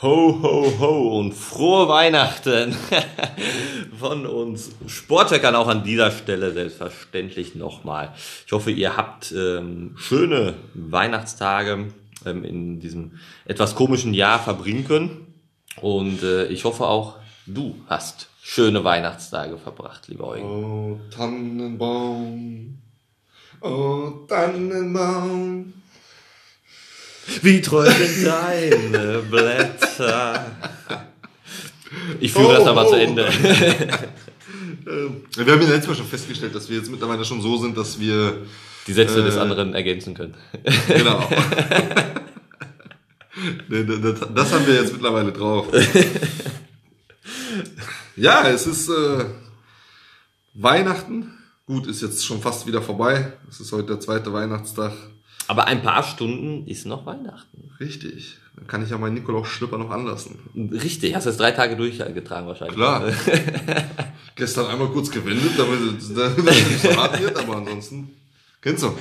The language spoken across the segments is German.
Ho, ho, ho und frohe Weihnachten von uns Sportcheckern auch an dieser Stelle selbstverständlich nochmal. Ich hoffe, ihr habt ähm, schöne Weihnachtstage ähm, in diesem etwas komischen Jahr verbringen können. Und äh, ich hoffe auch, du hast schöne Weihnachtstage verbracht, lieber Eugen. Oh, Tannenbaum, oh, Tannenbaum. Wie träumen deine Blätter? Ich führe Oh, das aber oh. zu Ende. Wir haben ja letztes Mal schon festgestellt, dass wir jetzt mittlerweile schon so sind, dass wir, Die Sätze des Äh. anderen ergänzen können. genau. Das haben wir jetzt mittlerweile drauf. Ja, es ist äh, Weihnachten. Gut, ist jetzt schon fast wieder vorbei. Es ist heute der zweite Weihnachtstag. Aber ein paar Stunden ist noch Weihnachten. Richtig. Dann kann ich ja meinen Nikolaus-Schlipper noch anlassen. Richtig, hast du es drei Tage durchgetragen wahrscheinlich. Klar. Gestern einmal kurz gewendet, damit damit es nicht hart wird, aber ansonsten, kennst du,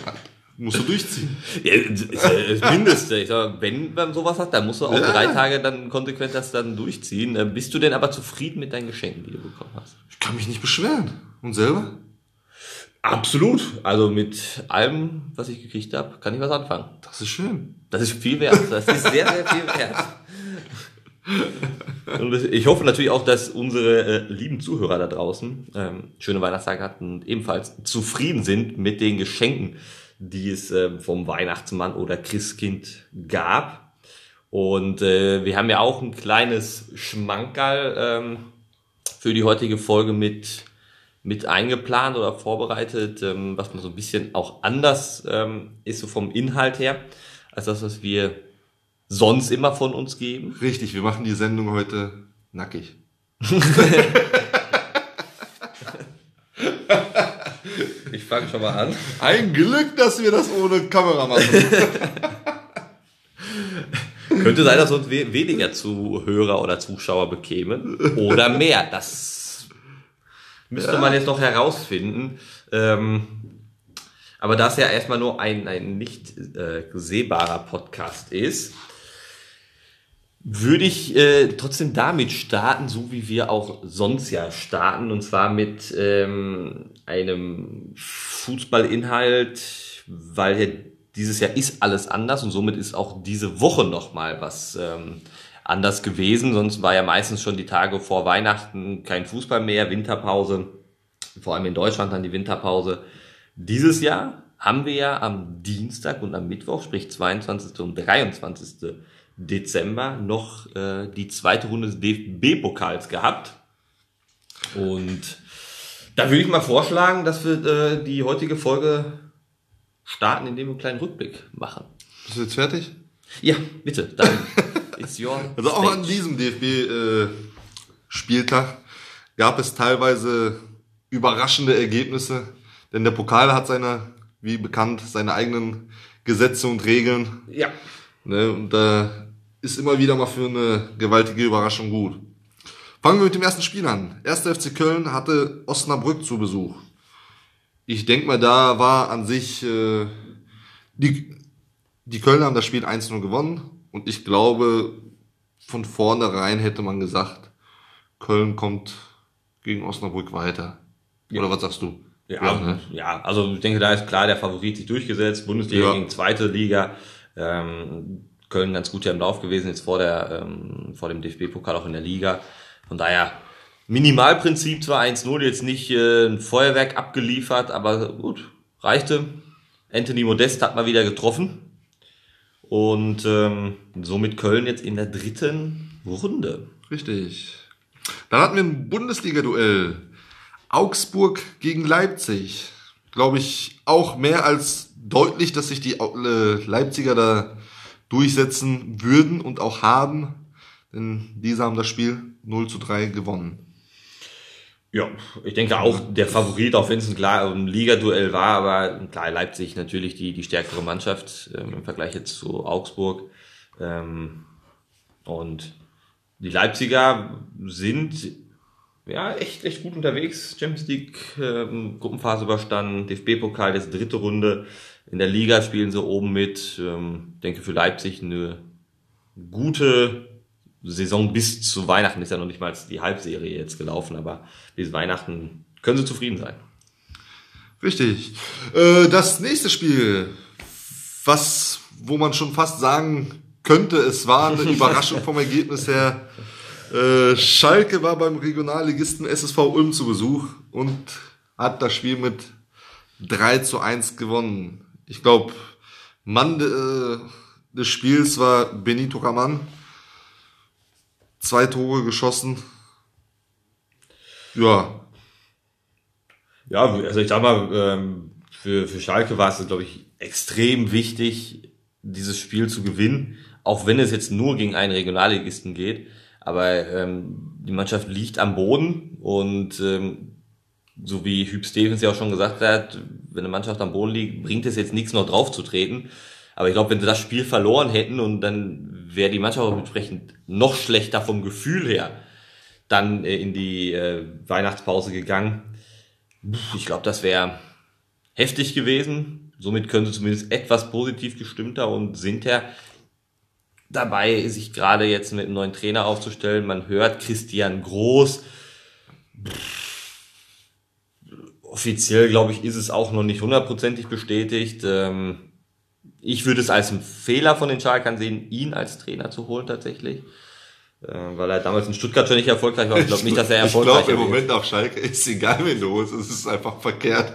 musst du durchziehen. Das ja das Mindeste. Ich sag, wenn man sowas hat, dann musst du auch Ja. drei Tage dann konsequent das dann durchziehen. Äh, Bist du denn aber zufrieden mit deinen Geschenken, die du bekommen hast? Ich kann mich nicht beschweren. Und selber? Absolut. Also mit allem, was ich gekriegt habe, kann ich was anfangen. Das ist schön. Das ist viel wert. Das ist sehr, sehr viel wert. Und ich hoffe natürlich auch, dass unsere äh, lieben Zuhörer da draußen ähm, schöne Weihnachtstage hatten und ebenfalls zufrieden sind mit den Geschenken, die es ähm, vom Weihnachtsmann oder Christkind gab. Und äh, wir haben ja auch ein kleines Schmankerl ähm, für die heutige Folge mit mit eingeplant oder vorbereitet, ähm, was man so ein bisschen auch anders ähm, ist, so vom Inhalt her, als das, was wir sonst immer von uns geben. Richtig, wir machen die Sendung heute nackig. Ich fange schon mal an. Ein Glück, dass wir das ohne Kamera machen. Könnte sein, dass uns we weniger Zuhörer oder Zuschauer bekämen oder mehr. Das müsste Ja. man jetzt noch herausfinden. Ähm, aber da es ja erstmal nur ein, ein nicht äh, sehbarer Podcast ist, würde ich äh, trotzdem damit starten, so wie wir auch sonst ja starten, und zwar mit ähm, einem Fußballinhalt, weil ja dieses Jahr ist alles anders und somit ist auch diese Woche nochmal was ähm, anders gewesen. Sonst war ja meistens schon die Tage vor Weihnachten kein Fußball mehr, Winterpause, vor allem in Deutschland dann die Winterpause. Dieses Jahr haben wir ja am Dienstag und am Mittwoch, sprich 22. und 23. Dezember, noch äh, die zweite Runde des DFB-Pokals gehabt. Und da würde ich mal vorschlagen, dass wir äh, die heutige Folge starten, indem wir einen kleinen Rückblick machen. Bist du jetzt fertig? Ja, bitte, dann it's your Also auch an diesem DFB-Spieltag gab es teilweise überraschende Ergebnisse, denn der Pokal hat seine, wie bekannt, seine eigenen Gesetze und Regeln. Ja, Ne? Und da ist immer wieder mal für eine gewaltige Überraschung gut. Fangen wir mit dem ersten Spiel an. 1. FC Köln hatte Osnabrück zu Besuch. Ich denke mal, da war an sich, äh, die, die Kölner haben das Spiel 1-0 gewonnen und ich glaube, von vornherein hätte man gesagt, Köln kommt gegen Osnabrück weiter. Oder was sagst du? Ja, ja, ne? also ich denke, da ist klar der Favorit sich durchgesetzt. Bundesliga Ja. gegen zweite Liga. Ähm, Köln ganz gut ja im Lauf gewesen, jetzt vor, der, ähm, vor dem DFB-Pokal auch in der Liga. Von daher, Minimalprinzip zwar 1-0, jetzt nicht äh, ein Feuerwerk abgeliefert, aber gut, reichte. Anthony Modest hat mal wieder getroffen. Und ähm, somit Köln jetzt in der dritten Runde. Richtig. Dann hatten wir ein Bundesliga-Duell. Augsburg gegen Leipzig. Glaube ich auch mehr als deutlich, dass sich die äh, Leipziger da durchsetzen würden und auch haben. Denn diese haben das Spiel 0 zu 3 gewonnen. Ja, ich denke auch der Favorit, auch wenn es ein klar ein Ligaduell war, aber klar Leipzig natürlich die die stärkere Mannschaft ähm, im Vergleich jetzt zu Augsburg ähm, und die Leipziger sind ja echt echt gut unterwegs. Champions League ähm, Gruppenphase überstanden, DFB-Pokal jetzt dritte Runde in der Liga spielen sie oben mit. Ähm, denke für Leipzig eine gute Saison bis zu Weihnachten ist ja noch nicht mal die Halbserie jetzt gelaufen, aber bis Weihnachten können sie zufrieden sein. Richtig. Äh, das nächste Spiel, was, wo man schon fast sagen könnte, es war eine Überraschung vom Ergebnis her. Äh, Schalke war beim Regionalligisten SSV Ulm zu Besuch und hat das Spiel mit 3 zu 1 gewonnen. Ich glaube, Mann äh, des Spiels war Benito Raman. Zwei Tore geschossen. Ja. Ja, also ich sag mal, ähm, für, für Schalke war es, glaube ich, extrem wichtig, dieses Spiel zu gewinnen, auch wenn es jetzt nur gegen einen Regionalligisten geht. Aber ähm, die Mannschaft liegt am Boden und ähm, so wie Hüb Stevens ja auch schon gesagt hat, wenn eine Mannschaft am Boden liegt, bringt es jetzt nichts noch drauf zu treten. Aber ich glaube, wenn sie das Spiel verloren hätten und dann wäre die Mannschaft auch entsprechend noch schlechter vom Gefühl her dann äh, in die äh, Weihnachtspause gegangen. Ich glaube, das wäre heftig gewesen. Somit können sie zumindest etwas positiv gestimmter und sind ja dabei, sich gerade jetzt mit einem neuen Trainer aufzustellen. Man hört Christian Groß. Offiziell, glaube ich, ist es auch noch nicht hundertprozentig bestätigt. Ähm, ich würde es als einen Fehler von den Schalkern sehen, ihn als Trainer zu holen tatsächlich. Äh, weil er damals in Stuttgart schon nicht erfolgreich war. Ich glaube nicht, dass er erfolgreich ist. Ich glaube, im Moment auf Schalke ist egal, wen du holst. Es ist einfach verkehrt.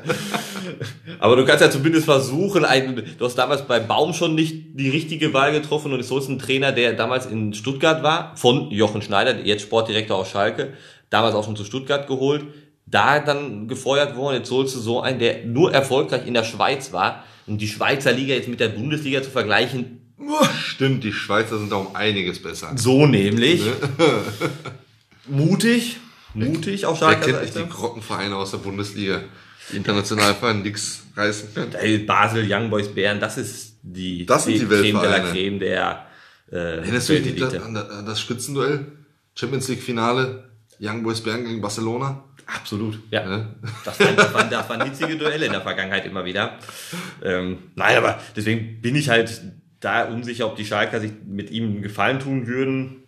Aber du kannst ja zumindest versuchen, einen, du hast damals bei Baum schon nicht die richtige Wahl getroffen und jetzt holst einen Trainer, der damals in Stuttgart war, von Jochen Schneider, jetzt Sportdirektor auf Schalke, damals auch schon zu Stuttgart geholt, da dann gefeuert worden. Jetzt holst du so einen, der nur erfolgreich in der Schweiz war. Und die Schweizer Liga jetzt mit der Bundesliga zu vergleichen, Stimmt, die Schweizer sind da um einiges besser. So nämlich. Ne? mutig. Mutig auf. Wer kennt nicht die Grottenvereine aus der Bundesliga, die international fahren, nix reißen können. Basel, Young Boys, Bären, das ist die, das sind die, die Creme de la Creme der äh, Erinnerst du dich an, an das Spitzenduell? Champions League Finale, Young Boys Bern gegen Barcelona? Absolut, ja. ja. Das, waren, das, waren, das waren hitzige Duelle in der Vergangenheit immer wieder. Ähm, nein, aber deswegen bin ich halt da unsicher, ob die Schalker sich mit ihm einen Gefallen tun würden.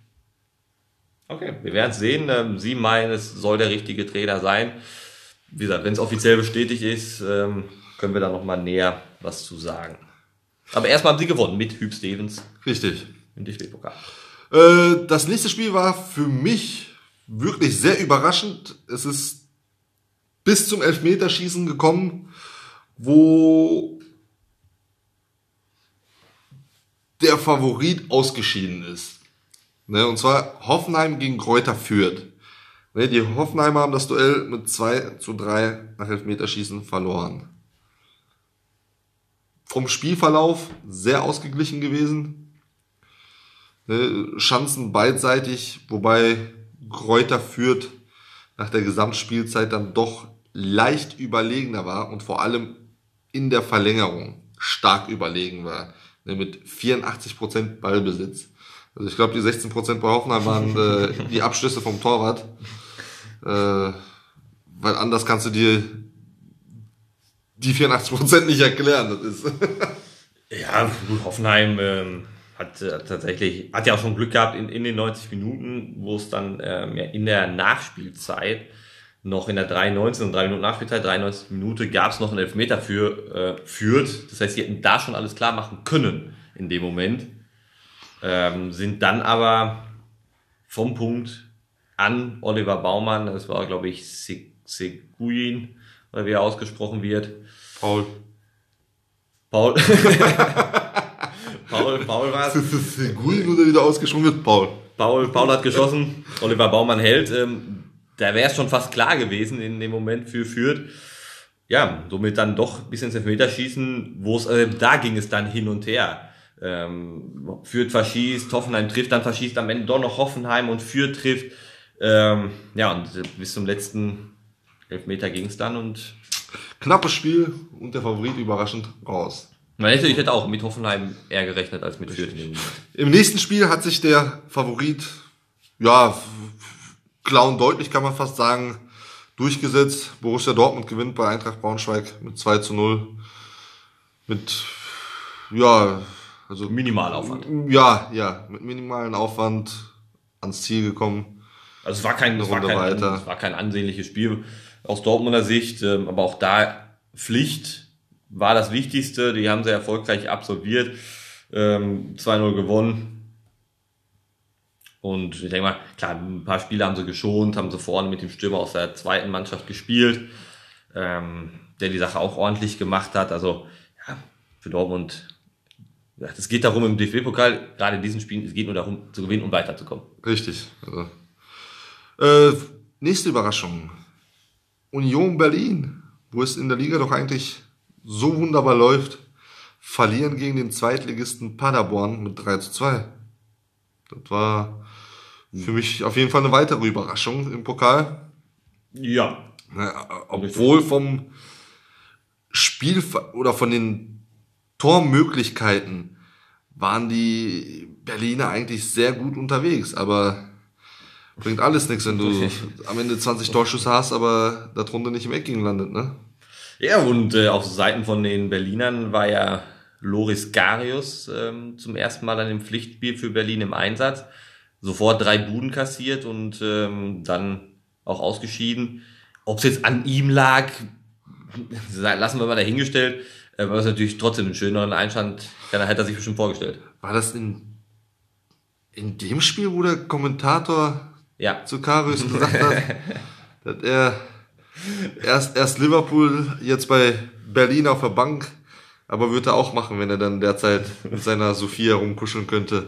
Okay, wir werden es sehen. Ähm, Sie meinen, es soll der richtige Trainer sein. Wie gesagt, wenn es offiziell bestätigt ist, ähm, können wir da nochmal näher was zu sagen. Aber erstmal haben sie gewonnen mit Hüb Stevens. Richtig. Im DFB-Pokal. Äh, das nächste Spiel war für mich wirklich sehr überraschend. Es ist bis zum Elfmeterschießen gekommen, wo der Favorit ausgeschieden ist. Ne, und zwar Hoffenheim gegen Kräuter führt. Ne, die Hoffenheimer haben das Duell mit 2 zu 3 nach Elfmeterschießen verloren. Vom Spielverlauf sehr ausgeglichen gewesen. Ne, Chancen beidseitig, wobei Kräuter führt nach der Gesamtspielzeit dann doch leicht überlegener war und vor allem in der Verlängerung stark überlegen war mit 84% Ballbesitz. Also ich glaube, die 16% bei Hoffenheim waren äh, die Abschlüsse vom Torwart. Äh, weil anders kannst du dir die 84% nicht erklären. Das ist ja, gut, Hoffenheim ähm, hat äh, tatsächlich, hat ja auch schon Glück gehabt in, in den 90 Minuten, wo es dann ähm, ja, in der Nachspielzeit noch in der 93 und 3 Minuten Nachspielzeit, 93 Minute gab es noch einen Elfmeter für äh, führt. Das heißt, sie hätten da schon alles klar machen können in dem Moment. Ähm, sind dann aber vom Punkt an Oliver Baumann, das war glaube ich Seguin, oder wie er ausgesprochen wird. Paul. Paul. Paul, Paul war es. Seguin oder wieder ausgesprochen wird? Paul. Paul, Paul hat geschossen, Oliver Baumann hält. Ähm, da wäre es schon fast klar gewesen in dem Moment für Fürth. Ja, somit dann doch bis ins Elfmeterschießen, wo es, äh, da ging es dann hin und her. Ähm, Fürth verschießt, Hoffenheim trifft, dann verschießt am Ende doch noch Hoffenheim und Fürth trifft. Ähm, ja, und bis zum letzten Elfmeter ging es dann und. Knappes Spiel und der Favorit überraschend raus. Ich hätte auch mit Hoffenheim eher gerechnet als mit Fürth. Im nächsten Spiel hat sich der Favorit, ja, Clown deutlich, kann man fast sagen, durchgesetzt. Borussia Dortmund gewinnt bei Eintracht Braunschweig mit 2 zu 0. Mit, ja, also. Minimalaufwand. Ja, ja, mit minimalen Aufwand ans Ziel gekommen. Also es war kein, es war kein, es war kein ansehnliches Spiel aus Dortmunder Sicht, ähm, aber auch da Pflicht war das Wichtigste. Die haben sie erfolgreich absolviert, 2-0 ähm, gewonnen. Und ich denke mal, klar, ein paar Spiele haben sie geschont, haben sie vorne mit dem Stürmer aus der zweiten Mannschaft gespielt, ähm, der die Sache auch ordentlich gemacht hat. Also ja, für Dortmund es geht darum im DFB-Pokal, gerade in diesen Spielen, es geht nur darum zu gewinnen und weiterzukommen. Richtig. Also. Äh, nächste Überraschung. Union Berlin, wo es in der Liga doch eigentlich so wunderbar läuft, verlieren gegen den Zweitligisten Paderborn mit 3 zu 2. Das war für mich auf jeden Fall eine weitere Überraschung im Pokal. Ja. Obwohl vom Spiel oder von den Tormöglichkeiten waren die Berliner eigentlich sehr gut unterwegs, aber bringt alles nichts, wenn du am Ende 20 Torschüsse hast, aber darunter nicht im Eckgegen landet, ne? Ja, und äh, auf Seiten von den Berlinern war ja Loris Garius ähm, zum ersten Mal an dem Pflichtspiel für Berlin im Einsatz. Sofort drei Buden kassiert und ähm, dann auch ausgeschieden. Ob es jetzt an ihm lag, lassen wir mal dahingestellt. Äh, war es natürlich trotzdem ein schöneren Einstand, dann hätte er sich bestimmt vorgestellt. War das in, in dem Spiel, wo der Kommentator ja. zu Karius gesagt hat, dass er erst, erst Liverpool, jetzt bei Berlin auf der Bank, aber würde er auch machen, wenn er dann derzeit mit seiner Sophia rumkuscheln könnte.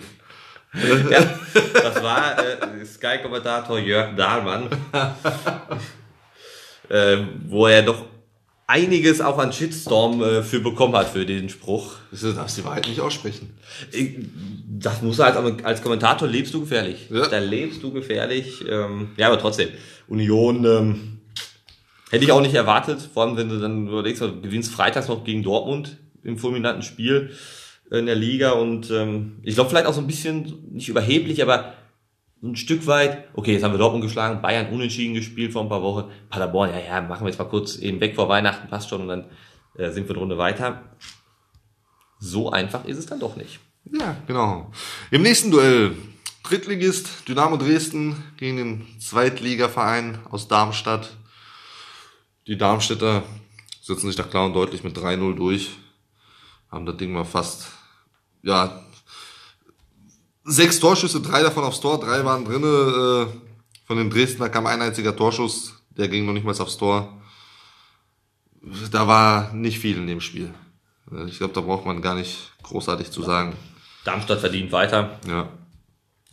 ja, das war äh, Sky-Kommentator Jörg Dahlmann, äh, wo er doch einiges auch an Shitstorm äh, für bekommen hat für den Spruch. Du darfst die Wahrheit nicht aussprechen. Das muss halt, als Kommentator lebst du gefährlich. Ja. Da lebst du gefährlich. Ähm, ja, aber trotzdem. Union ähm, hätte ich auch nicht erwartet, vor allem wenn du dann überlegst, du gewinnst freitags noch gegen Dortmund im fulminanten Spiel in der Liga und ähm, ich glaube vielleicht auch so ein bisschen, nicht überheblich, aber ein Stück weit, okay, jetzt haben wir Dortmund geschlagen, Bayern unentschieden gespielt vor ein paar Wochen, Paderborn, ja, ja, machen wir jetzt mal kurz eben weg vor Weihnachten, passt schon und dann äh, sind wir eine Runde weiter. So einfach ist es dann doch nicht. Ja, genau. Im nächsten Duell, Drittligist Dynamo Dresden gegen den Zweitligaverein aus Darmstadt. Die Darmstädter setzen sich da klar und deutlich mit 3-0 durch, haben das Ding mal fast, ja, sechs Torschüsse, drei davon aufs Tor, drei waren drinne. Äh, von den Dresdner kam ein einziger Torschuss, der ging noch nicht mal aufs Tor. Da war nicht viel in dem Spiel. Ich glaube, da braucht man gar nicht großartig zu sagen. Darmstadt verdient weiter. Ja.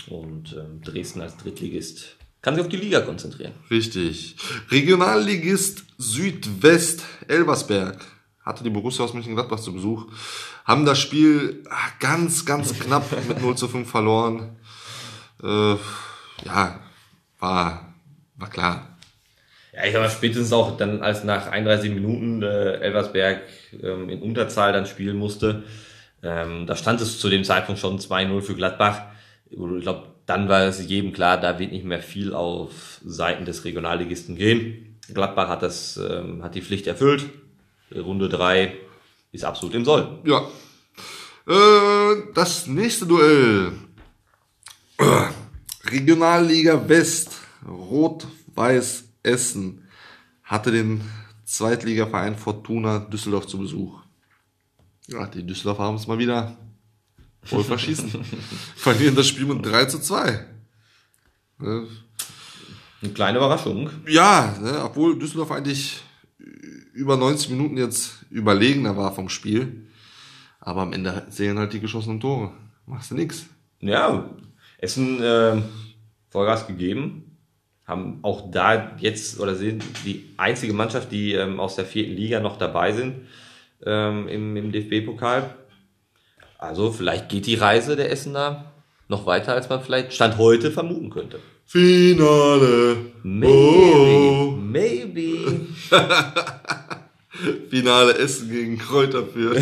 Und ähm, Dresden als Drittligist kann sich auf die Liga konzentrieren. Richtig. Regionalligist Südwest Elversberg hatte die Borussia aus Mönchengladbach zu Besuch, haben das Spiel ah, ganz, ganz knapp mit 0 zu 5 verloren. Äh, ja, war, war klar. Ja, ich mal, spätestens auch dann, als nach 31 Minuten äh, Elversberg ähm, in Unterzahl dann spielen musste, ähm, da stand es zu dem Zeitpunkt schon 2-0 für Gladbach. Ich glaube, dann war es jedem klar, da wird nicht mehr viel auf Seiten des Regionalligisten gehen. Gladbach hat das, ähm, hat die Pflicht erfüllt, Runde 3 ist absolut im Soll. Ja. Äh, das nächste Duell. Regionalliga West, Rot-Weiß Essen, hatte den Zweitligaverein Fortuna Düsseldorf zu Besuch. Ja, die Düsseldorf haben es mal wieder voll verschießen. Verlieren das Spiel mit 3 zu 2. Eine kleine Überraschung. Ja, ne, obwohl Düsseldorf eigentlich über 90 Minuten jetzt überlegener war vom Spiel. Aber am Ende zählen halt die geschossenen Tore. Machst du nix. Ja, Essen äh, Vollgas gegeben. Haben auch da jetzt oder sind die einzige Mannschaft, die ähm, aus der vierten Liga noch dabei sind ähm, im, im DFB-Pokal. Also vielleicht geht die Reise der Essener noch weiter, als man vielleicht Stand heute vermuten könnte. Finale. Maybe. Oh. Maybe. Finale Essen gegen Kräuterfürth.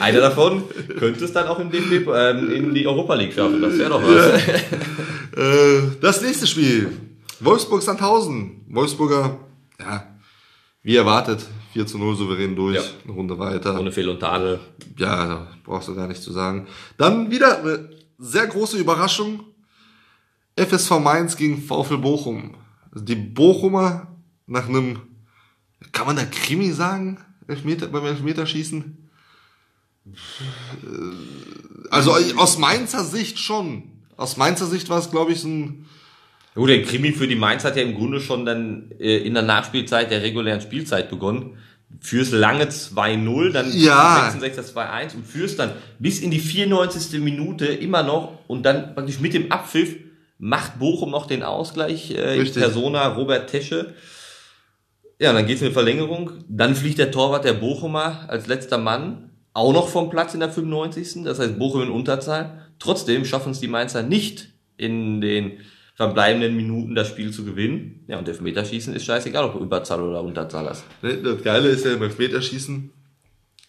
Einer davon könnte es dann auch im DFB, ähm, in die Europa League schaffen. Das wäre doch was. äh, das nächste Spiel. Wolfsburg-Sandhausen. Wolfsburger, ja, wie erwartet, 4 zu 0 souverän durch, ja. eine Runde weiter. Ohne Fehl und Tadel. Ja, da brauchst du gar nicht zu sagen. Dann wieder eine sehr große Überraschung. FSV Mainz gegen VfL Bochum. Also die Bochumer nach einem, kann man da Krimi sagen? Elfmeter, beim Elfmeterschießen? Also aus Mainzer Sicht schon. Aus Mainzer Sicht war es, glaube ich, so ein. Gut, der Krimi für die Mainz hat ja im Grunde schon dann äh, in der Nachspielzeit der regulären Spielzeit begonnen. Fürs lange 2-0, dann Ja. 66 2-1 und führst dann bis in die 94. Minute immer noch und dann praktisch mit dem Abpfiff macht Bochum noch den Ausgleich äh, in. Persona Robert Tesche. Ja, und dann geht's in die Verlängerung. Dann fliegt der Torwart der Bochumer als letzter Mann auch noch vom Platz in der 95. Das heißt Bochum in Unterzahl. Trotzdem schaffen es die Mainzer nicht in den verbleibenden Minuten das Spiel zu gewinnen. Ja, und Elfmeterschießen ist scheißegal, ob du Überzahl oder Unterzahl hast. Ne, Das Geile ist ja im Elfmeterschießen.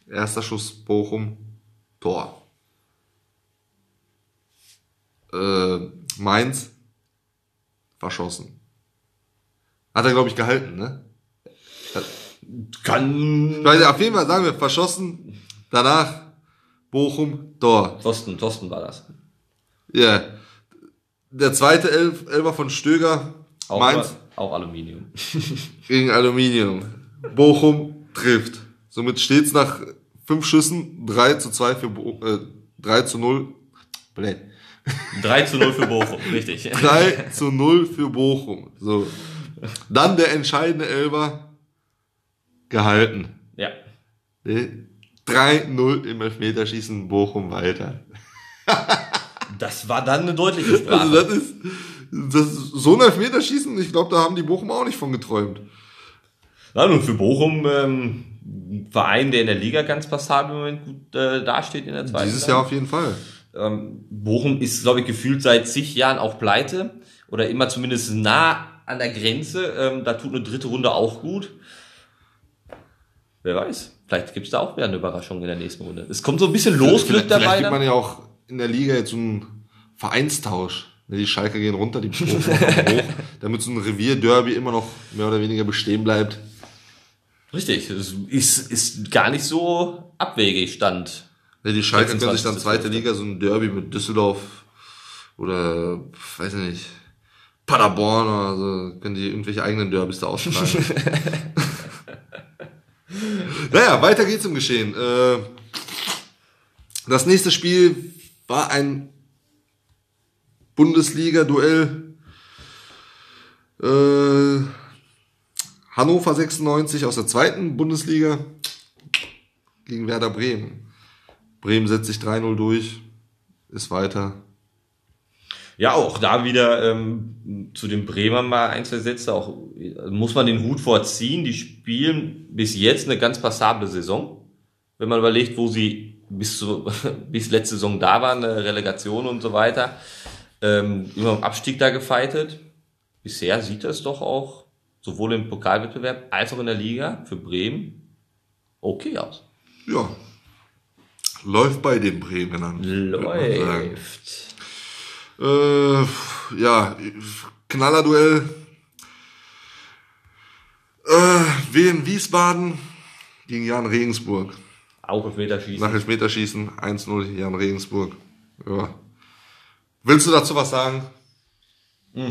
Erster Schuss Bochum, Tor. Äh, Mainz, verschossen. Hat er, glaube ich, gehalten, ne? Kann Weil auf jeden Fall sagen wir verschossen, danach Bochum, Tor. Thorsten, Thorsten war das. Ja. Der zweite Elf, Elfer von Stöger, Auch, Mainz auch Aluminium. gegen Aluminium. Bochum trifft. Somit steht's nach fünf Schüssen 3 zu 2 für Bo äh, 3 zu 0. Blä. 3 zu 0 für Bochum, richtig. 3 zu 0 für Bochum. So. Dann der entscheidende Elfer gehalten. Ja. Ne? 3-0 im Elfmeterschießen Bochum weiter. Das war dann eine deutliche Sprache. Also das ist, das ist so ein Elfmeterschießen, ich glaube, da haben die Bochum auch nicht von geträumt. Ja, und für Bochum, ähm, ein Verein, der in der Liga ganz passabel im Moment gut äh, dasteht in der zweiten Dieses. Jahr auf jeden Fall. Ähm, Bochum ist, glaube ich, gefühlt seit zig Jahren auch pleite oder immer zumindest nah an der Grenze. Ähm, da tut eine dritte Runde auch gut. Wer weiß, vielleicht gibt's da auch wieder eine Überraschung in der nächsten Runde. Es kommt so ein bisschen Losglück vielleicht, Vielleicht dabei. gibt man ja auch in der Liga jetzt so einen Vereinstausch. Ne, Die Schalke gehen runter, die kommen hoch, damit so ein Revierderby immer noch mehr oder weniger bestehen bleibt. Richtig, es ist, ist gar nicht so abwegig stand. Ne, Die Schalke können sich 26. dann zweite Liga so ein Derby mit Düsseldorf oder, weiß ich nicht, Paderborn oder so, können die irgendwelche eigenen Derbys da austragen. naja, weiter geht's im Geschehen. Äh, Das nächste Spiel war ein Bundesliga-Duell. Äh, Hannover 96 aus der zweiten Bundesliga gegen Werder Bremen. Bremen setzt sich 3-0 durch, ist weiter. Ja, auch da wieder ähm, zu den Bremern mal ein, zwei Sätze. Auch muss man den Hut vorziehen. Die spielen bis jetzt eine ganz passable Saison. Wenn man überlegt, wo sie bis, zu, bis letzte Saison da waren, eine Relegation und so weiter, ähm, immer im Abstieg da gefeitet. Bisher sieht das doch auch sowohl im Pokalwettbewerb als auch in der Liga für Bremen okay aus. Ja. Läuft bei den Bremenern. Läuft. Äh, ja, Knallerduell. Äh, Wien Wiesbaden gegen Jan Regensburg. Auch auf Meterschießen. Nach Elfmeterschießen 1-0 Jan Regensburg. Ja. Willst du dazu was sagen?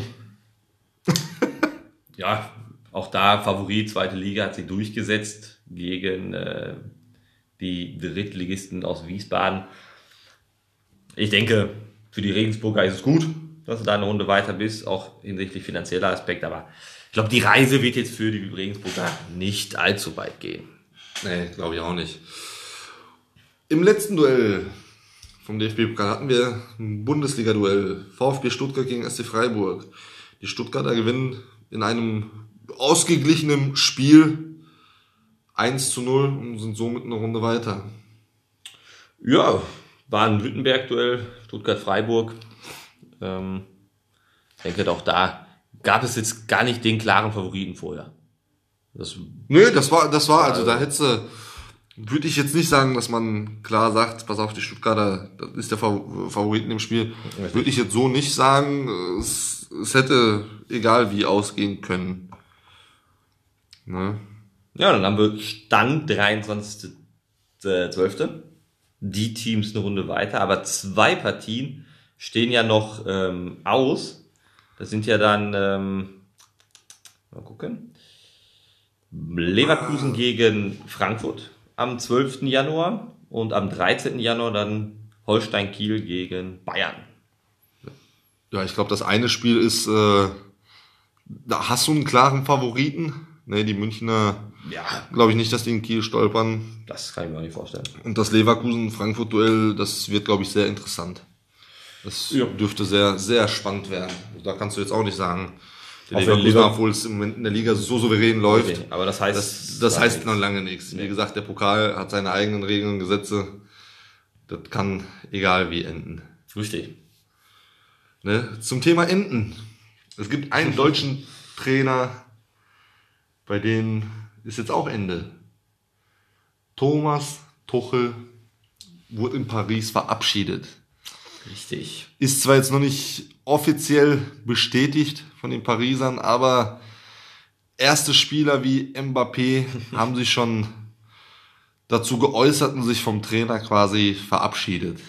ja, auch da Favorit, zweite Liga hat sie durchgesetzt gegen äh, die Drittligisten aus Wiesbaden. Ich denke, für die Regensburger ist es gut, dass du da eine Runde weiter bist, auch hinsichtlich finanzieller Aspekt, aber ich glaube, die Reise wird jetzt für die Regensburger nicht allzu weit gehen. Nee, glaube ich auch nicht. Im letzten Duell vom DFB-Pokal hatten wir ein Bundesliga-Duell. VfB Stuttgart gegen SC Freiburg. Die Stuttgarter gewinnen in einem ausgeglichenen Spiel 1 zu 0 und sind somit eine Runde weiter. Ja, war ein Württemberg-Duell, Stuttgart-Freiburg. Ähm, ich denke, auch da gab es jetzt gar nicht den klaren Favoriten vorher. Das Nö, das war, das war, also da hättest du, würde ich jetzt nicht sagen, dass man klar sagt, pass auf, die Stuttgarter, das ist der Fav- Favoriten im Spiel. Würde ich jetzt so nicht sagen. Es, es hätte egal wie ausgehen können. Ne? Ja, dann haben wir Stand 23.12. Die Teams eine Runde weiter, aber zwei Partien stehen ja noch ähm, aus. Das sind ja dann, ähm, mal gucken, Leverkusen gegen Frankfurt am 12. Januar und am 13. Januar dann Holstein Kiel gegen Bayern. Ja, ich glaube, das eine Spiel ist, äh, da hast du einen klaren Favoriten. Ne, die Münchner, Ja, glaube ich nicht, dass die in Kiel stolpern. das kann ich mir auch nicht vorstellen. Und das Leverkusen-Frankfurt-Duell, das wird, glaube ich, sehr interessant. Das Ja. dürfte sehr, sehr spannend werden. Da kannst du jetzt auch nicht sagen, Auch wenn obwohl es im Moment in der Liga so souverän läuft, Okay, aber das heißt, das, das heißt noch lange nichts. Wie gesagt, der Pokal hat seine eigenen Regeln und Gesetze. Das kann egal wie enden. Richtig. Ne? Zum Thema Enden. Es gibt einen deutschen Trainer, bei dem ist jetzt auch Ende. Thomas Tuchel wurde in Paris verabschiedet. Richtig. Ist zwar jetzt noch nicht offiziell bestätigt von den Parisern, aber erste Spieler wie Mbappé haben sich schon dazu geäußert und sich vom Trainer quasi verabschiedet.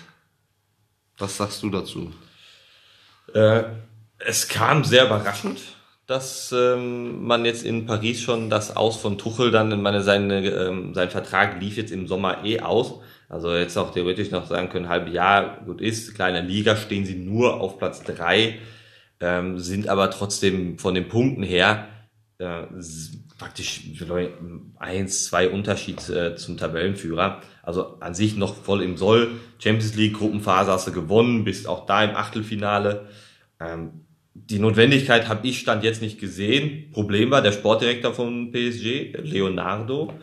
Was sagst du dazu? Äh, es kam sehr überraschend, dass ähm, man jetzt in Paris schon das Aus von Tuchel dann, ich meine, seine, ähm, sein Vertrag lief jetzt im Sommer eh aus. Also jetzt auch theoretisch noch sagen können, halbe Jahr, gut ist, kleiner Liga stehen sie nur auf Platz drei, ähm, sind aber trotzdem von den Punkten her äh, praktisch eins, zwei Unterschied äh, zum Tabellenführer. Also an sich noch voll im Soll. Champions League Gruppenphase hast du gewonnen, bist auch da im Achtelfinale. Ähm, die Notwendigkeit habe ich stand jetzt nicht gesehen. Problem war der Sportdirektor von PSG, Leonardo,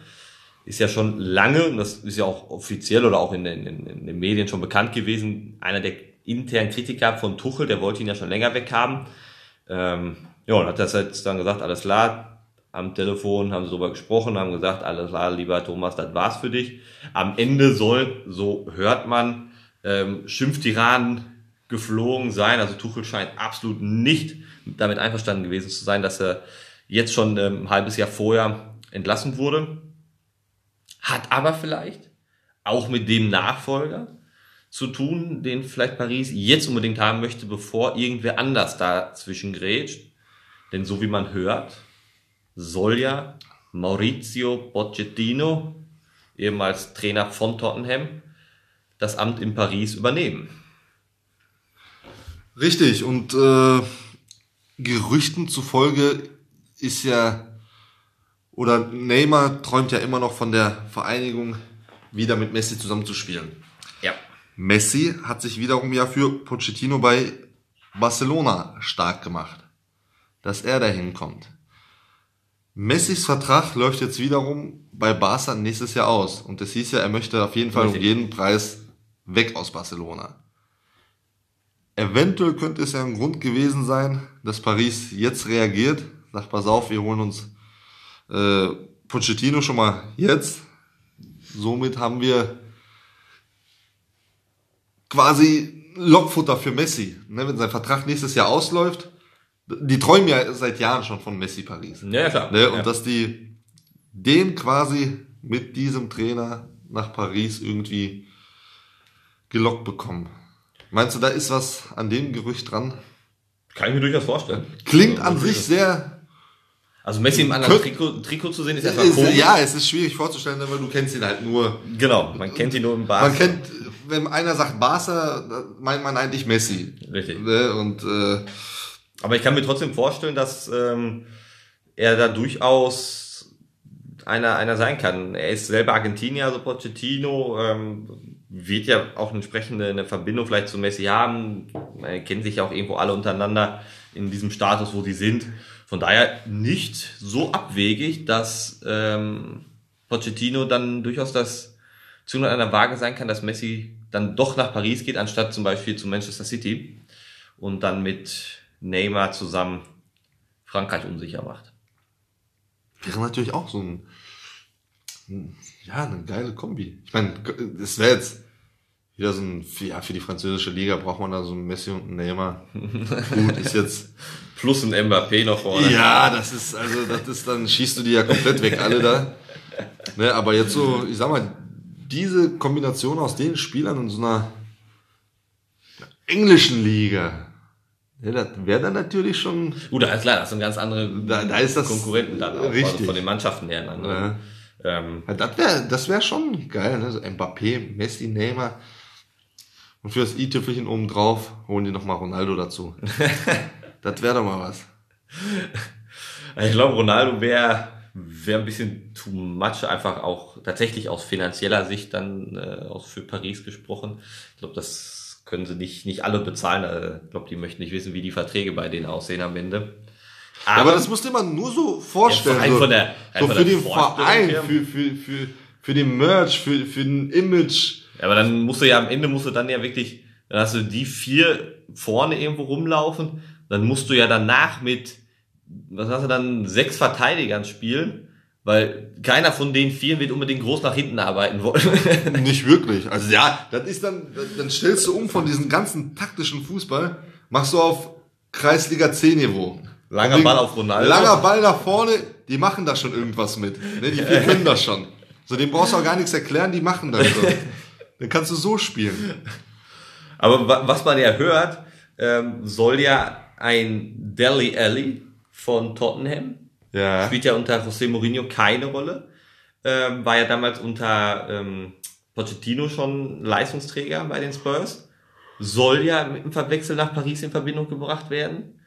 ist ja schon lange, und das ist ja auch offiziell oder auch in in, in den Medien schon bekannt gewesen, einer der internen Kritiker von Tuchel, der wollte ihn ja schon länger weghaben. Ähm, ja, und hat das jetzt dann gesagt, alles klar, am Telefon haben sie darüber gesprochen, haben gesagt, alles klar, lieber Thomas, das war's für dich. Am Ende soll, so hört man, ähm, Schimpftiranen geflogen sein. Also Tuchel scheint absolut nicht damit einverstanden gewesen zu sein, dass er jetzt schon ähm, ein halbes Jahr vorher entlassen wurde. Hat aber vielleicht auch mit dem Nachfolger zu tun, den vielleicht Paris jetzt unbedingt haben möchte, bevor irgendwer anders dazwischen grätscht. Denn so wie man hört, soll ja Maurizio Pochettino, ehemals Trainer von Tottenham, das Amt in Paris übernehmen. Richtig, und äh, Gerüchten zufolge ist ja, oder Neymar träumt ja immer noch von der Vereinigung, wieder mit Messi zusammenzuspielen. Ja. Messi hat sich wiederum ja für Pochettino bei Barcelona stark gemacht, dass er dahin kommt. Messis Vertrag läuft jetzt wiederum bei Barca nächstes Jahr aus. Und es hieß ja, er möchte auf jeden Fall um jeden Preis weg aus Barcelona. Eventuell könnte es ja ein Grund gewesen sein, dass Paris jetzt reagiert, sagt, pass auf, wir holen uns äh, Pochettino schon mal jetzt. Somit haben wir quasi Lockfutter für Messi. Ne, wenn sein Vertrag nächstes Jahr ausläuft, die träumen ja seit Jahren schon von Messi Paris. Ja, klar. Ne, und ja. dass die den quasi mit diesem Trainer nach Paris irgendwie gelockt bekommen. Meinst du, da ist was an dem Gerücht dran? Kann ich mir durchaus vorstellen. Klingt Also, an sich sehr. Also Messi im anderen Trikot, Trikot zu sehen ist erstmal Ist, komisch. ja, es ist schwierig vorzustellen, weil du kennst ihn halt nur. Genau, man kennt ihn nur im Bar. Man kennt, wenn einer sagt Barca, meint man eigentlich Messi. Richtig. Ne? Und äh, Aber ich kann mir trotzdem vorstellen, dass ähm, er da durchaus einer, einer sein kann. Er ist selber Argentinier, also Pochettino, ähm, wird ja auch entsprechende eine Verbindung vielleicht zu Messi haben. Man kennt sich ja auch irgendwo alle untereinander in diesem Status, wo sie sind. Von daher nicht so abwegig, dass ähm, Pochettino dann durchaus das zu einer Waage sein kann, dass Messi dann doch nach Paris geht, anstatt zum Beispiel zu Manchester City und dann mit Neymar zusammen Frankreich unsicher macht. wäre natürlich auch so ein, ja, eine geile Kombi. Ich meine, es wäre jetzt wieder so ein, ja, für die französische Liga braucht man da so ein Messi und ein Neymar. Gut, ist jetzt, Plus ein Mbappé noch vorne. ja, das ist, also, das ist, dann schießt du die ja komplett weg, alle da. Ne, aber jetzt so, ich sag mal, diese Kombination aus den Spielern und so einer englischen Liga. Ja, das wäre dann natürlich schon. Gut, da ist klar, das sind ganz andere Da, da ist das Konkurrenten dann auch, richtig. also von den Mannschaften her. Dann, ne? ähm, Ja, das wäre das wär schon geil, ne? So Mbappé, Messi, Neymar. Und für das i-Tüpfelchen oben drauf holen die nochmal Ronaldo dazu. das wäre doch mal was. ich glaube, Ronaldo wäre wäre ein bisschen too much, einfach auch tatsächlich aus finanzieller Sicht dann äh, aus für Paris gesprochen. Ich glaube, das können sie nicht, nicht alle bezahlen. Äh, Ich glaube, die möchten nicht wissen, wie die Verträge bei denen aussehen am Ende. Ja, aber das musst du dir mal nur so vorstellen. Ja, so, von der- so für den Verein, her. für, für, für, für den Merch, für, für den Image. Ja, aber dann musst du ja am Ende musst du dann ja wirklich, dann hast du die vier vorne irgendwo rumlaufen, dann musst du ja danach mit, was hast du dann, sechs Verteidigern spielen, weil keiner von den vier wird unbedingt groß nach hinten arbeiten wollen. Nicht wirklich. Also ja, das ist dann, dann stellst du um von diesem ganzen taktischen Fußball, machst du auf Kreisliga C-Niveau. Langer Wegen- Ball auf Ronaldo. Langer Ball nach vorne, die machen da schon irgendwas mit. Ne, die vier können das schon. So, dem brauchst du auch gar nichts erklären, die machen das so. Dann kannst du so spielen. Aber wa- was man ja hört, ähm, soll ja ein Deli Alli von Tottenham, Ja. spielt ja unter José Mourinho keine Rolle, ähm, war ja damals unter ähm, Pochettino schon Leistungsträger bei den Spurs, soll ja dem Verwechsel nach Paris in Verbindung gebracht werden,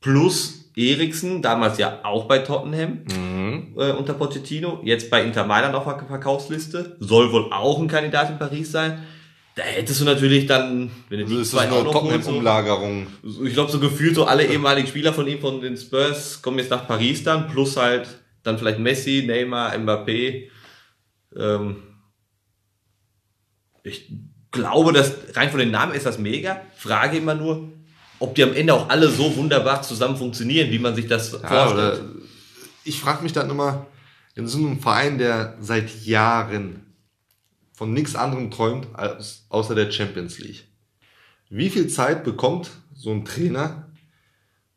plus Eriksen, damals ja auch bei Tottenham Mhm. äh, unter Pochettino, jetzt bei Inter Mailand auf der Verkaufsliste, soll wohl auch ein Kandidat in Paris sein. Da hättest du natürlich dann, wenn du Also die ist zwei das eine Tottenham-Umlagerung. so, ich glaube so gefühlt so alle ehemaligen Spieler von ihm, von den Spurs, kommen jetzt nach Paris dann, plus halt dann vielleicht Messi, Neymar, Mbappé. Ähm, ich glaube, dass rein von den Namen ist das mega. Frage immer nur, ob die am Ende auch alle so wunderbar zusammen funktionieren, wie man sich das Ja, vorstellt. ich frage mich dann immer, in so einem Verein, der seit Jahren von nichts anderem träumt als außer der Champions League. Wie viel Zeit bekommt so ein Trainer,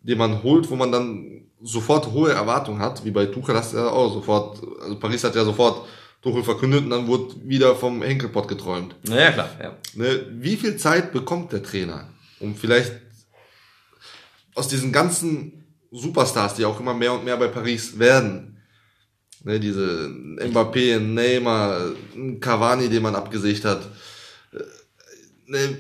den man holt, wo man dann sofort hohe Erwartungen hat, wie bei Tuchel du ja auch sofort, also Paris hat ja sofort Tuchel verkündet und dann wurde wieder vom Henkelpott geträumt. naja, klar. Ja. Ne, wie viel Zeit bekommt der Trainer, um vielleicht aus diesen ganzen Superstars, die auch immer mehr und mehr bei Paris werden, ne, diese Mbappé, Neymar, Cavani, den man abgesicht hat, äh, ne,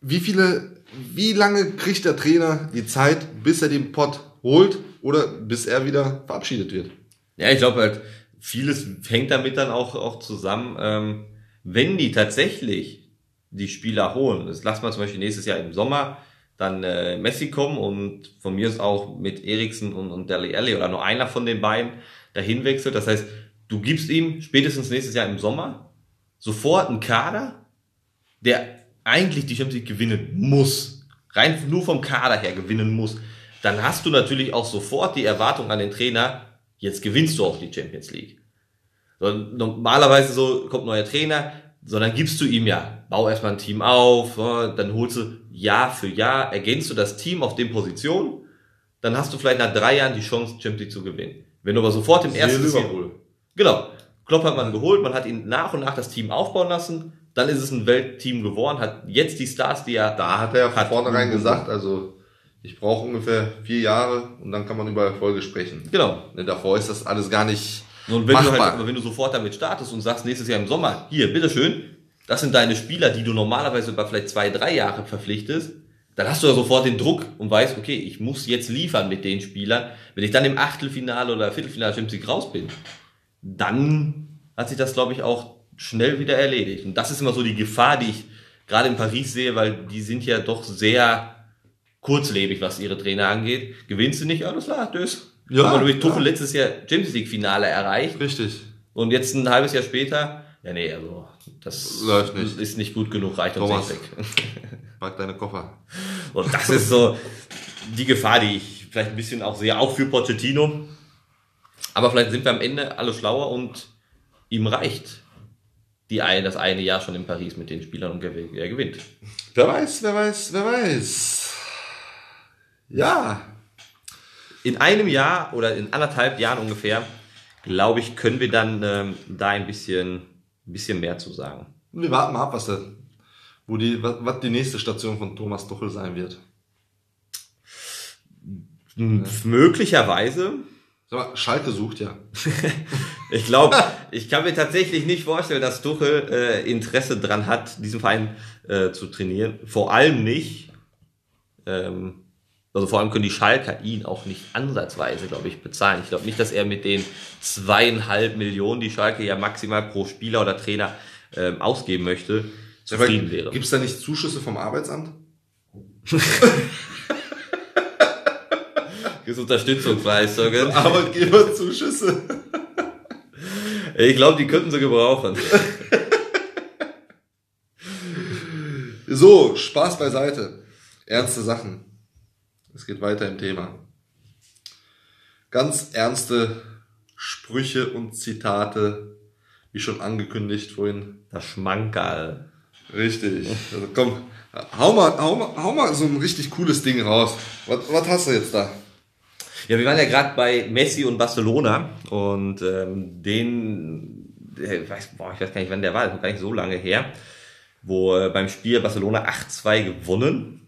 wie viele, wie lange kriegt der Trainer die Zeit, bis er den Pott holt oder bis er wieder verabschiedet wird? Ja, ich glaube halt, vieles hängt damit dann auch, auch zusammen, ähm, wenn die tatsächlich die Spieler holen, das lassen wir zum Beispiel nächstes Jahr im Sommer, dann äh, Messi kommen und von mir ist auch mit Eriksen und, und Dele Alli oder nur einer von den beiden dahin wechselt. Das heißt, du gibst ihm spätestens nächstes Jahr im Sommer sofort einen Kader, der eigentlich die Champions League gewinnen muss, rein nur vom Kader her gewinnen muss, dann hast du natürlich auch sofort die Erwartung an den Trainer, jetzt gewinnst du auch die Champions League. Normalerweise so kommt neuer Trainer, sondern gibst du ihm ja, bau erstmal ein Team auf, dann holst du Jahr für Jahr, ergänzt du das Team auf den Positionen, dann hast du vielleicht nach drei Jahren die Chance, Champions League zu gewinnen. Wenn du aber sofort im ersten Jahr, Genau. Klopp hat man geholt, man hat ihn nach und nach das Team aufbauen lassen, dann ist es ein Weltteam geworden, hat jetzt die Stars, die er Da hat er von Hat- vornherein gesagt, also ich brauche ungefähr vier Jahre und dann kann man über Erfolge sprechen. Genau. Ne, davor ist das alles gar nicht So, und wenn du, machbar. halt, aber wenn du sofort damit startest und sagst, nächstes Jahr im Sommer, hier, bitteschön, das sind deine Spieler, die du normalerweise über vielleicht zwei, drei Jahre verpflichtest, dann hast du ja sofort den Druck und weißt, okay, ich muss jetzt liefern mit den Spielern. Wenn ich dann im Achtelfinale oder Viertelfinale Champions League raus bin, dann hat sich das, glaube ich, auch schnell wieder erledigt. Und das ist immer so die Gefahr, die ich gerade in Paris sehe, weil die sind ja doch sehr kurzlebig, was ihre Trainer angeht. Gewinnst du nicht, alles klar, tschüss. Ja, Aber durch Tuchel ja. letztes Jahr Champions League Finale erreicht richtig. und jetzt ein halbes Jahr später, ja nee, also das Läuft nicht. ist nicht gut genug, reicht uns nicht weg. Pack deine Koffer. Und das ist so die Gefahr, die ich vielleicht ein bisschen auch sehe, auch für Pochettino. Aber vielleicht sind wir am Ende alle schlauer und ihm reicht die eine, das eine Jahr schon in Paris mit den Spielern und er gewinnt. Wer weiß, wer weiß, wer weiß. Ja, In einem Jahr oder in anderthalb Jahren ungefähr, glaube ich, können wir dann ähm, da ein bisschen, ein bisschen mehr zu sagen. wir warten mal ab, was der wo die, was, was die nächste Station von Thomas Tuchel sein wird. Möglicherweise. Sag mal, Schalke sucht ja. Ich glaube, ich kann mir tatsächlich nicht vorstellen, dass Tuchel äh, Interesse dran hat, diesen Verein äh, zu trainieren. Vor allem nicht. Ähm, also vor allem können die Schalker ihn auch nicht ansatzweise, glaube ich, bezahlen. Ich glaube nicht, dass er mit den zweieinhalb Millionen, die Schalke ja maximal pro Spieler oder Trainer ähm, ausgeben möchte, zufrieden wäre. Gibt es da nicht Zuschüsse vom Arbeitsamt? Gibt Unterstützungsleistungen? Arbeitgeberzuschüsse. Ich glaube, die könnten sie gebrauchen. So, Spaß beiseite. Ernste Sachen. Es geht weiter im Thema. Ganz ernste Sprüche und Zitate, wie schon angekündigt vorhin. Das Schmankerl. Richtig. Also komm, hau mal, hau mal, hau mal so ein richtig cooles Ding raus. Was, was hast du jetzt da? Ja, wir waren ja gerade bei Messi und Barcelona und ähm, den, ich weiß, boah, ich weiß gar nicht, wann der war, das ist noch gar nicht so lange her, wo äh, beim Spiel Barcelona 8-2 gewonnen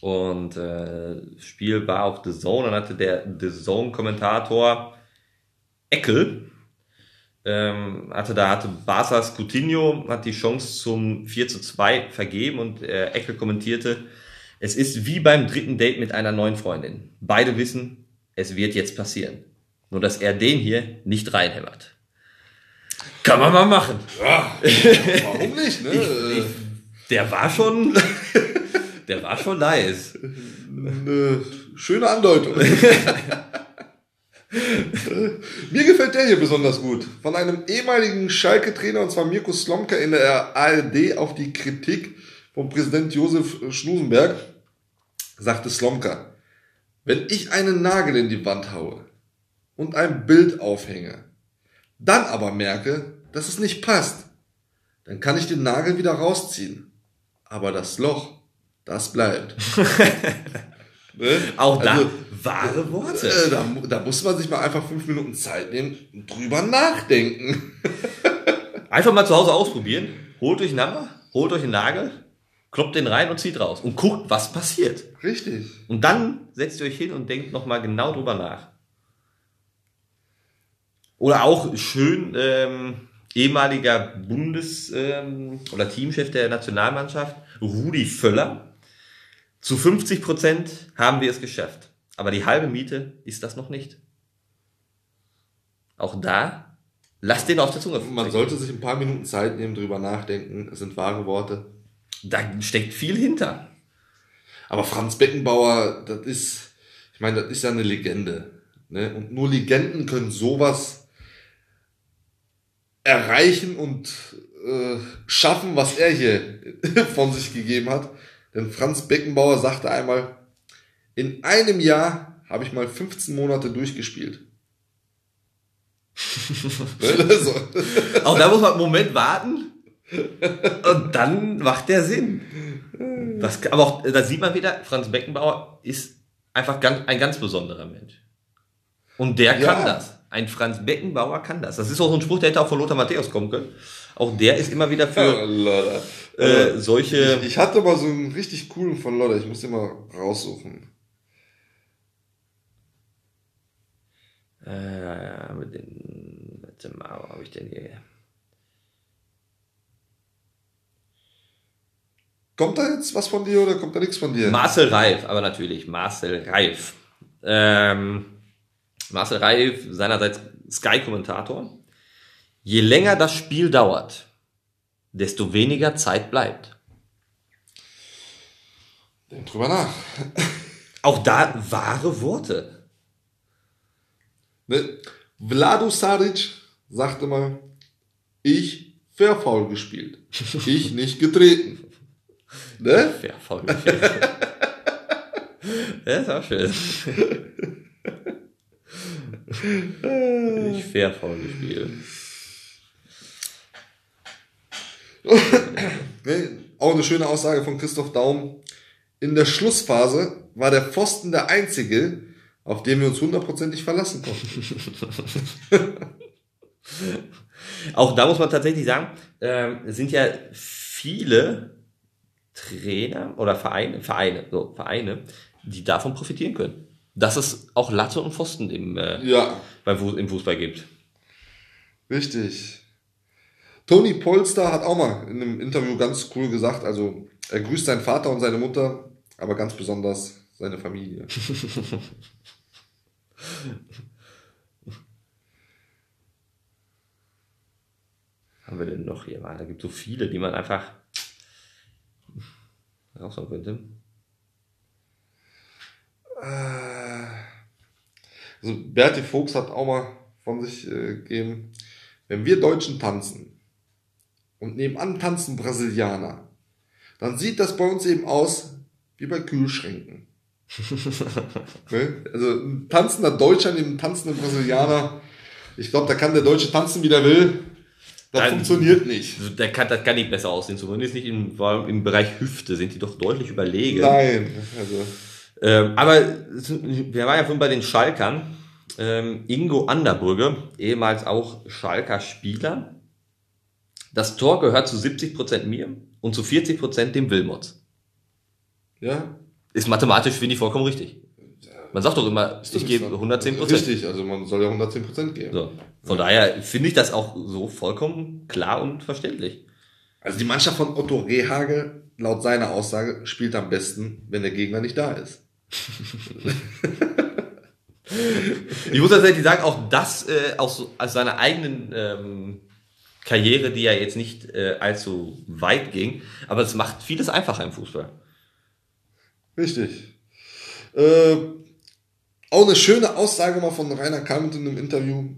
und äh, Spiel war auf The Zone, dann hatte der The Zone-Kommentator Eckel, ähm, hatte da hatte Barca's Coutinho hat die Chance zum 4 zu 2 vergeben und äh, Eckel kommentierte, es ist wie beim dritten Date mit einer neuen Freundin. Beide wissen, es wird jetzt passieren. Nur, dass er den hier nicht reinhämmert. Kann man mal machen. Ja, warum nicht, ne? Ich, ich, der war schon, der war schon nice. Eine schöne Andeutung. Mir gefällt der hier besonders gut. Von einem ehemaligen Schalke-Trainer, und zwar Mirko Slomka in der ARD auf die Kritik vom Präsident Josef Schnusenberg, sagte Slomka, wenn ich einen Nagel in die Wand haue und ein Bild aufhänge, dann aber merke, dass es nicht passt, dann kann ich den Nagel wieder rausziehen. Aber das Loch, das bleibt. ne? Auch da also, wahre Worte. Äh, da, da muss man sich mal einfach fünf Minuten Zeit nehmen und drüber nachdenken. einfach mal zu Hause ausprobieren. Holt euch einen Hammer, holt euch einen Nagel, kloppt den rein und zieht raus und guckt, was passiert. Richtig. Und dann setzt ihr euch hin und denkt nochmal genau drüber nach. Oder auch schön ähm, ehemaliger Bundes- ähm, oder Teamchef der Nationalmannschaft, Rudi Völler. Zu 50 Prozent haben wir es geschafft. Aber die halbe Miete ist das noch nicht. Auch da, lasst den auf der Zunge. Man sollte sich ein paar Minuten Zeit nehmen, drüber nachdenken. Es sind wahre Worte. Da steckt viel hinter. Aber Franz Beckenbauer, das ist, ich meine, das ist ja eine Legende. Ne? Und nur Legenden können sowas erreichen und äh, schaffen, was er hier von sich gegeben hat. Denn Franz Beckenbauer sagte einmal, in einem Jahr habe ich mal 15 Monate durchgespielt. also. Auch da muss man einen Moment warten und dann macht der Sinn. Das, aber auch, da sieht man wieder, Franz Beckenbauer ist einfach ganz, ein ganz besonderer Mensch. Und der kann ja. das. Ein Franz Beckenbauer kann das. Das ist auch so ein Spruch, der hätte auch von Lothar Matthäus kommen können. Auch der ist immer wieder für ja, äh, solche. Ich, ich, hatte mal so einen richtig coolen von Lothar. Ich muss den mal raussuchen. Äh, mit den, warte mal, wo habe ich denn hier? Kommt da jetzt was von dir oder kommt da nichts von dir? Marcel Reif, aber natürlich, Marcel Reif. Ähm, Marcel Reif, seinerseits Sky-Kommentator. Je länger das Spiel dauert, desto weniger Zeit bleibt. Denk drüber nach. Auch da wahre Worte. Ne? Vlado Saric sagte mal, ich fair gespielt. Ich nicht getreten. Ne? Fair gespielt. ja, ist auch schön. ich fair gespielt. Auch eine schöne Aussage von Christoph Daum. In der Schlussphase war der Pfosten der einzige, auf den wir uns hundertprozentig verlassen konnten. Auch da muss man tatsächlich sagen, äh, sind ja viele Trainer oder Vereine, Vereine, so, Vereine, die davon profitieren können. Dass es auch Latte und Pfosten im, äh, Ja, beim im Fußball gibt. richtig. Toni Polster hat auch mal in einem Interview ganz cool gesagt, also er grüßt seinen Vater und seine Mutter, aber ganz besonders seine Familie. haben wir denn noch hier? Da gibt es so viele, die man einfach raushauen könnte. Also Berti Fuchs hat auch mal von sich äh, gegeben, wenn wir Deutschen tanzen und nebenan tanzen Brasilianer, dann sieht das bei uns eben aus wie bei Kühlschränken. ne? Also ein tanzender Deutscher neben einem tanzenden Brasilianer, ich glaube, da kann der Deutsche tanzen, wie der will. Das Dann- funktioniert nicht. Also, der kann, das kann nicht besser aussehen, zumindest nicht im, im Bereich Hüfte sind die doch deutlich überlegen. Nein, also Ähm, aber wir waren ja vorhin bei den Schalkern. Ähm, Ingo Anderbrügge, ehemals auch Schalker Spieler. Das Tor gehört zu 70% mir und zu 40% dem Wilmots. ja, Ist mathematisch, finde ich, vollkommen richtig. Man sagt doch immer, ich gebe 110%. Richtig, also man soll ja 110% geben. So. Von daher finde ich das auch so vollkommen klar und verständlich. Also die Mannschaft von Otto Rehagel, laut seiner Aussage, spielt am besten, wenn der Gegner nicht da ist. Ich muss tatsächlich sagen, auch das äh, aus, so- aus seiner eigenen ähm, Karriere, die ja jetzt nicht äh, allzu weit ging, aber es macht vieles einfacher im Fußball. Richtig. Äh, auch eine schöne Aussage mal von Rainer Kalmund in einem Interview.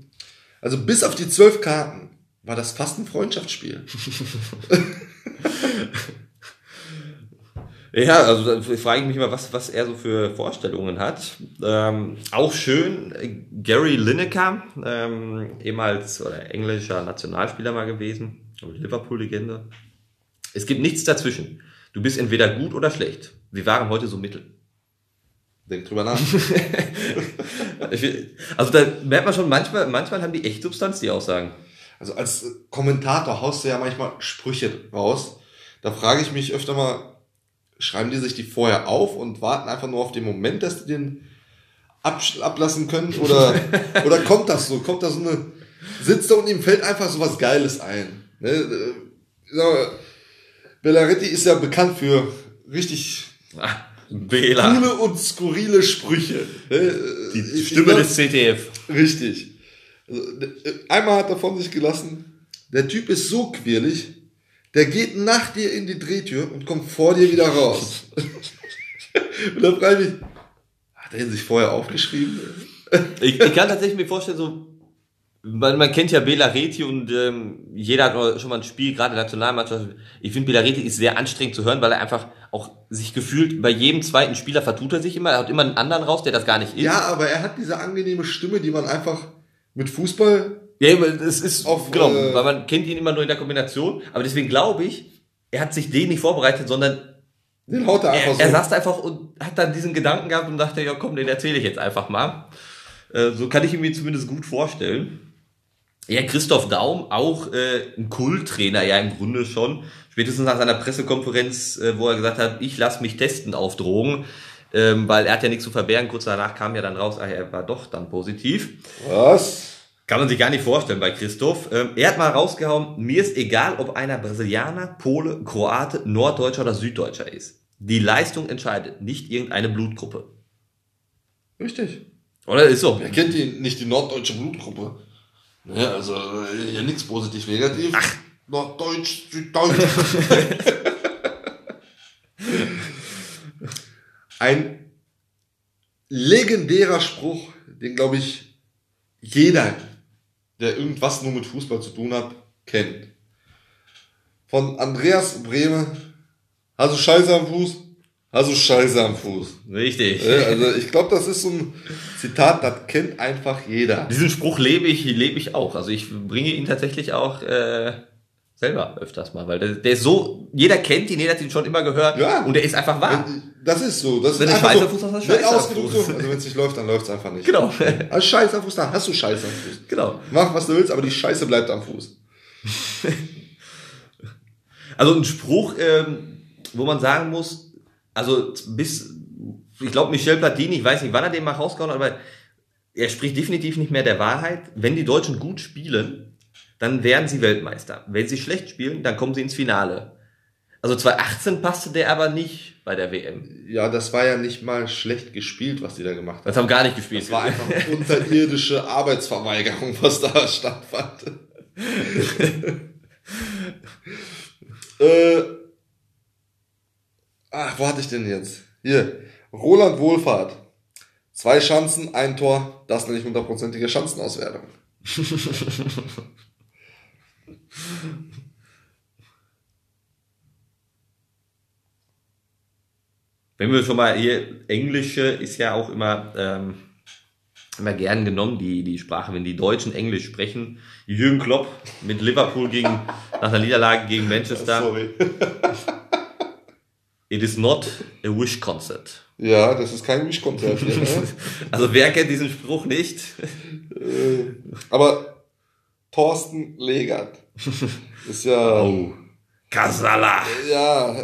Also bis auf die zwölf Karten war das fast ein Freundschaftsspiel. Ja, also da frage ich mich mal, was, was er so für Vorstellungen hat. Ähm, auch schön, äh, Gary Lineker, ähm, ehemals oder englischer Nationalspieler mal gewesen, Liverpool-Legende. Es gibt nichts dazwischen. Du bist entweder gut oder schlecht. Wir waren heute so mittel. Denk drüber nach. Also da merkt man schon, manchmal, manchmal haben die echt Substanz, die Aussagen. Also als Kommentator haust du ja manchmal Sprüche raus. Da frage ich mich öfter mal, schreiben die sich die vorher auf und warten einfach nur auf den Moment, dass die den ablassen können? Oder, oder kommt das so? Kommt da so eine, sitzt da und ihm fällt einfach so was Geiles ein? Ne? äh, Bellaretti ist ja bekannt für richtig Bela, coole und skurrile Sprüche. ne? die Ich- Stimme glaub- des CTF. Richtig. Also, d- einmal hat er von sich gelassen, der Typ ist so quirlig, der geht nach dir in die Drehtür und kommt vor dir wieder raus. und dann frage ich mich, hat er ihn sich vorher aufgeschrieben? Ich, ich kann tatsächlich mir vorstellen, so, man, man kennt ja Bela Reti und ähm, jeder hat schon mal ein Spiel, gerade Nationalmannschaft. Ich finde, Bela Reti ist sehr anstrengend zu hören, weil er einfach auch sich gefühlt, bei jedem zweiten Spieler vertut er sich immer, er hat immer einen anderen raus, der das gar nicht ist. Ja, aber er hat diese angenehme Stimme, die man einfach mit Fußball Ja, aber es ist, Auf, genau, äh, weil man kennt ihn immer nur in der Kombination, aber deswegen glaube ich, er hat sich den nicht vorbereitet, sondern den haut er einfach er, er so. saß da einfach und hat dann diesen Gedanken gehabt und dachte, ja komm, den erzähle ich jetzt einfach mal. Äh, so kann ich ihn mir zumindest gut vorstellen. Ja, Christoph Daum, auch äh, ein Kulttrainer, ja im Grunde schon. Spätestens nach seiner Pressekonferenz, äh, wo er gesagt hat, ich lasse mich testen auf Drogen, ähm, weil er hat ja nichts zu verbergen. Kurz danach kam ja dann raus, ah, er war doch dann positiv. Was? Kann man sich gar nicht vorstellen bei Christoph. Ähm, er hat mal rausgehauen, mir ist egal, ob einer Brasilianer, Pole, Kroate, Norddeutscher oder Süddeutscher ist. Die Leistung entscheidet, nicht irgendeine Blutgruppe. Richtig. Oder ist so. Wer kennt die, nicht die norddeutsche Blutgruppe? Ja, also äh, ja, nichts positiv negativ. Ach. Norddeutsch, Süddeutsch. Ein legendärer Spruch, den glaube ich jeder, der irgendwas nur mit Fußball zu tun hat, kennt. Von Andreas Brehme. Hast du Scheiße am Fuß? Hast du Scheiße am Fuß? Richtig. Ja, Also ich glaube, das ist so ein Zitat, das kennt einfach jeder. Diesen Spruch lebe ich, lebe ich auch. Also ich bringe ihn tatsächlich auch äh, selber öfters mal, weil der, der ist so, jeder kennt ihn, jeder hat ihn schon immer gehört Ja. und der ist einfach wahr. Das ist so. Das Wenn ist du Scheiße am so, Fuß hast, hast du Scheiße Fuß. so. Also wenn es nicht läuft, dann läuft es einfach nicht. Genau. Also Scheiße am Fuß, dann hast du Scheiße am Fuß. genau. Mach, was du willst, aber die Scheiße bleibt am Fuß. Also ein Spruch, ähm, wo man sagen muss, also bis, ich glaube, Michel Platini, ich weiß nicht, wann er den mal rausgehauen hat, aber er spricht definitiv nicht mehr der Wahrheit. Wenn die Deutschen gut spielen, dann werden sie Weltmeister. Wenn sie schlecht spielen, dann kommen sie ins Finale. Also 2018 passte der aber nicht bei der WM. Ja, das war ja nicht mal schlecht gespielt, was die da gemacht haben. Das haben gar nicht gespielt. Das war einfach unterirdische Arbeitsverweigerung, was da stattfand. äh, ach, wo hatte ich denn jetzt? Hier, Roland Wohlfahrt. Zwei Chancen, ein Tor, das nenne ich hundertprozentige Chancenauswertung. Wenn wir schon mal hier, Englische ist ja auch immer, ähm, immer gern genommen, die, die Sprache, wenn die Deutschen Englisch sprechen. Jürgen Klopp mit Liverpool gegen, nach einer Niederlage gegen Manchester. Sorry. It is not a wish concert. Ja, das ist kein Wischkonzert hier, ne? Also wer kennt diesen Spruch nicht? Äh, Aber Thorsten Legert ist ja. Oh. Kasala. Ja.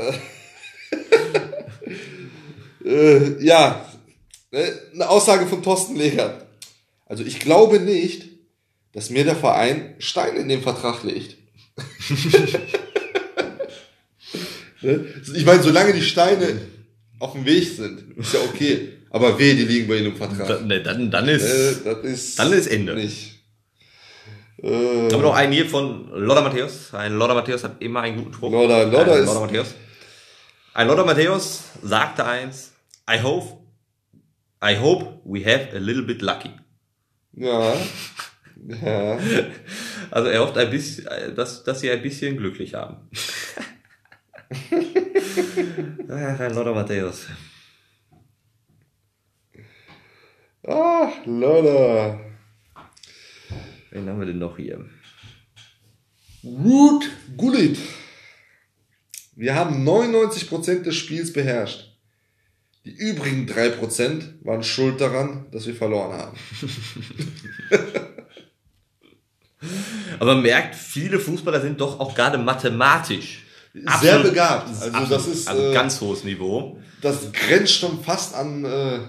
Äh, ja. Ne, Eine Aussage von Thorsten Legert. Also ich glaube nicht, dass mir der Verein Steine in den Vertrag legt. Ne? ich meine, solange die Steine auf dem Weg sind, ist ja okay. Aber weh, die liegen bei ihnen im Vertrag. Da, ne, dann, dann ist, das ist dann ist Ende. nicht. Äh, Haben wir noch einen hier von Lothar Matthäus. Ein Lothar Matthäus hat immer einen guten Spruch. Lothar- Lothar ein ist- Lothar Matthäus. Ein Lothar Matthäus sagte eins, I hope, I hope we have a little bit lucky. ja. Ja. Also er hofft ein bisschen, dass, dass sie ein bisschen glücklich haben. Ach, Lothar Matthäus. Ah, Lothar. Wen haben wir denn noch hier? Root Gullit. Wir haben 99% des Spiels beherrscht. Die übrigen 3% waren schuld daran, dass wir verloren haben. Aber man merkt, viele Fußballer sind doch auch gerade mathematisch. Sehr begabt. Also absolut, das ist, also äh, ganz hohes Niveau. Das grenzt schon fast an, äh,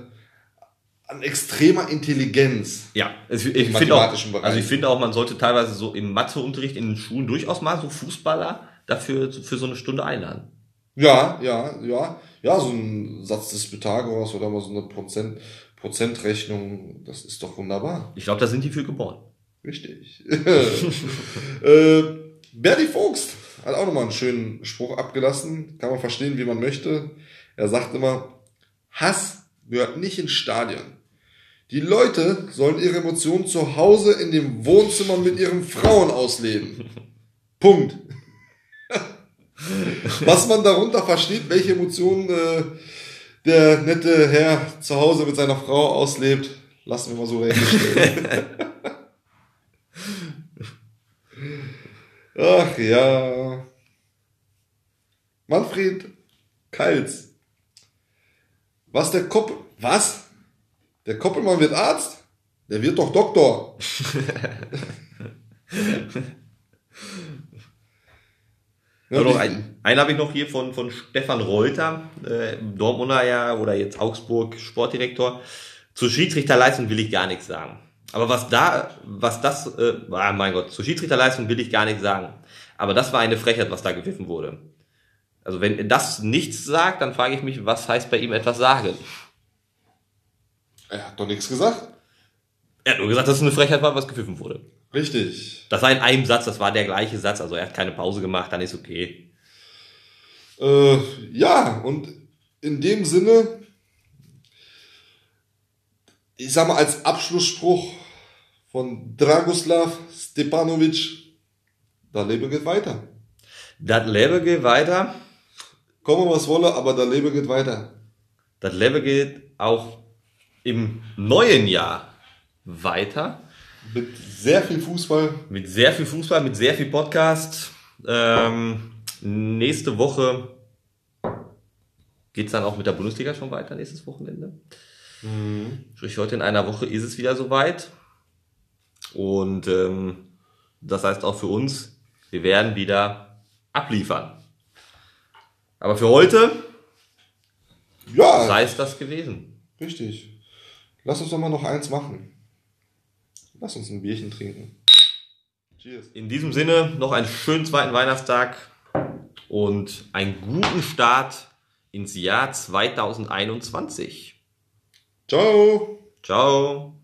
an extremer Intelligenz. Ja, es- ich finde auch, Bereich. also ich finde auch, man sollte teilweise so im Matheunterricht in den Schulen durchaus mal so Fußballer dafür für so eine Stunde einladen. Ja, ja, ja. Ja, so ein Satz des Pythagoras oder mal so eine Prozent, Prozentrechnung, das ist doch wunderbar. Ich glaube, da sind die für geboren. Richtig. äh, Berti Vogst hat auch nochmal einen schönen Spruch abgelassen. Kann man verstehen, wie man möchte. Er sagt immer, Hass gehört nicht ins Stadion. Die Leute sollen ihre Emotionen zu Hause in dem Wohnzimmer mit ihren Frauen ausleben. Punkt. Was man darunter versteht, welche Emotionen äh, der nette Herr zu Hause mit seiner Frau auslebt, lassen wir mal so dahingestellt. Ach ja. Manfred Keils. Was der Koppel. Was? Der Koppelmann wird Arzt? Der wird doch Doktor. Ja, noch ein, einen habe ich noch hier von, von Stefan Reuter, äh, Dortmunder ja, oder jetzt Augsburg Sportdirektor. Zur Schiedsrichterleistung will ich gar nichts sagen. Aber was da, was das, äh, ah, mein Gott, zur Schiedsrichterleistung will ich gar nichts sagen. Aber das war eine Frechheit, was da gepfiffen wurde. Also wenn das nichts sagt, dann frage ich mich, was heißt bei ihm etwas sagen? Er hat doch nichts gesagt. Er hat nur gesagt, dass es eine Frechheit war, was gepfiffen wurde. Richtig. Das war in einem Satz, das war der gleiche Satz, also er hat keine Pause gemacht, dann ist okay. Äh, ja, und in dem Sinne, ich sag mal als Abschlussspruch von Dragoslav Stepanovic, da Leben geht weiter. Das Leben geht weiter. Komme was wolle, aber da Leben geht weiter. Das Leben geht auch im neuen Jahr weiter. Mit sehr viel Fußball. Mit sehr viel Fußball, mit sehr viel Podcast. Ähm, nächste Woche geht's dann auch mit der Bundesliga schon weiter, nächstes Wochenende. Sprich, heute in einer Woche ist es wieder soweit. Und ähm, das heißt auch für uns, wir werden wieder abliefern. Aber für heute Ja, sei es das gewesen. richtig. Lass uns doch mal noch eins machen. Lass uns ein Bierchen trinken. Cheers. In diesem Sinne noch einen schönen zweiten Weihnachtstag und einen guten Start ins Jahr 2021. Ciao. Ciao.